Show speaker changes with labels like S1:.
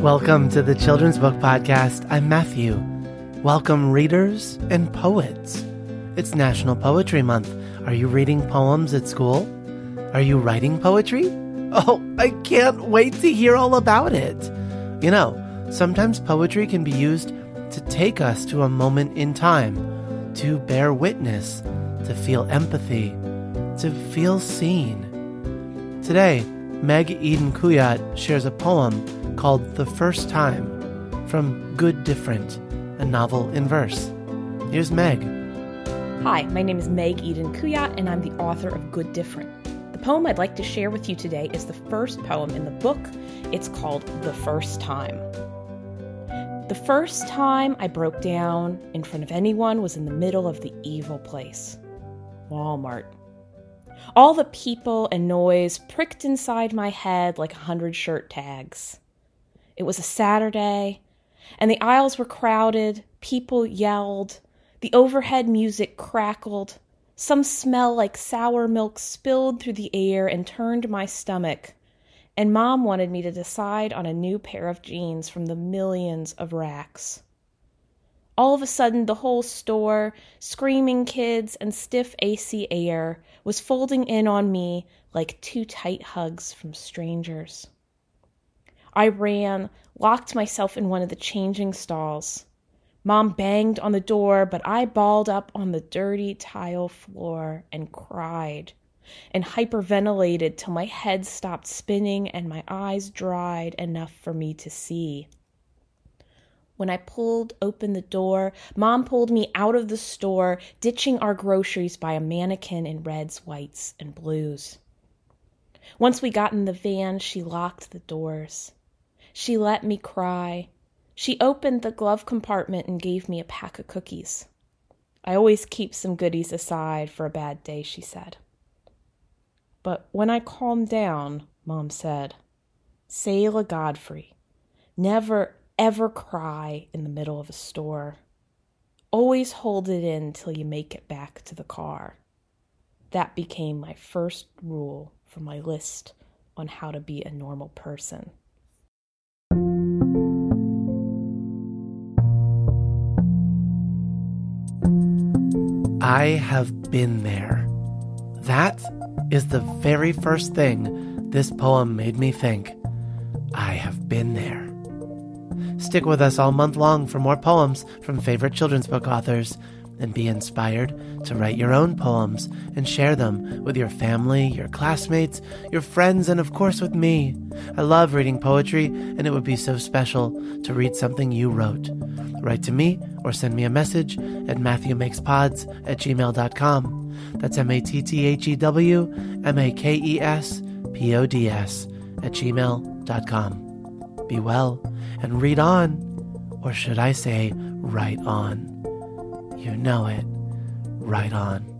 S1: Welcome to the Children's Book Podcast. I'm Matthew. Welcome, readers and poets. It's National Poetry Month. Are you reading poems at school? Are you writing poetry? Oh, I can't wait to hear all about it. You know, sometimes poetry can be used to take us to a moment in time, to bear witness, to feel empathy, to feel seen. Today, Meg Eden Kuyatt shares a poem called The First Time from Good Different, a novel in verse. Here's Meg.
S2: Hi, my name is Meg Eden Kuyatt, and I'm the author of Good Different. The poem I'd like to share with you today is the first poem in the book. It's called The First Time. The first time I broke down in front of anyone was in the middle of the evil place Walmart. All the people and noise pricked inside my head like a hundred shirt tags. It was a Saturday, and the aisles were crowded, people yelled, the overhead music crackled, some smell like sour milk spilled through the air and turned my stomach, and Mom wanted me to decide on a new pair of jeans from the millions of racks. All of a sudden, the whole store, screaming kids and stiff AC air, was folding in on me like two tight hugs from strangers. I ran, locked myself in one of the changing stalls. Mom banged on the door, but I balled up on the dirty tile floor and cried and hyperventilated till my head stopped spinning and my eyes dried enough for me to see. When I pulled open the door, Mom pulled me out of the store, ditching our groceries by a mannequin in reds, whites, and blues. Once we got in the van, she locked the doors. She let me cry. She opened the glove compartment and gave me a pack of cookies. I always keep some goodies aside for a bad day, she said. But when I calmed down, Mom said, Selah Godfrey, never ever cry in the middle of a store. Always hold it in till you make it back to the car. That became my first rule for my list on how to be a normal person.
S1: I have been there. That is the very first thing this poem made me think. I have been there. Stick with us all month long for more poems from favorite children's book authors and be inspired to write your own poems and share them with your family, your classmates, your friends, and of course with me. I love reading poetry, and it would be so special to read something you wrote. Write to me or send me a message at MatthewMakesPods at gmail.com. That's M A T T H E W M A K E S P O D S at gmail.com. Be well and read on, or should I say, write on. You know it. Right on.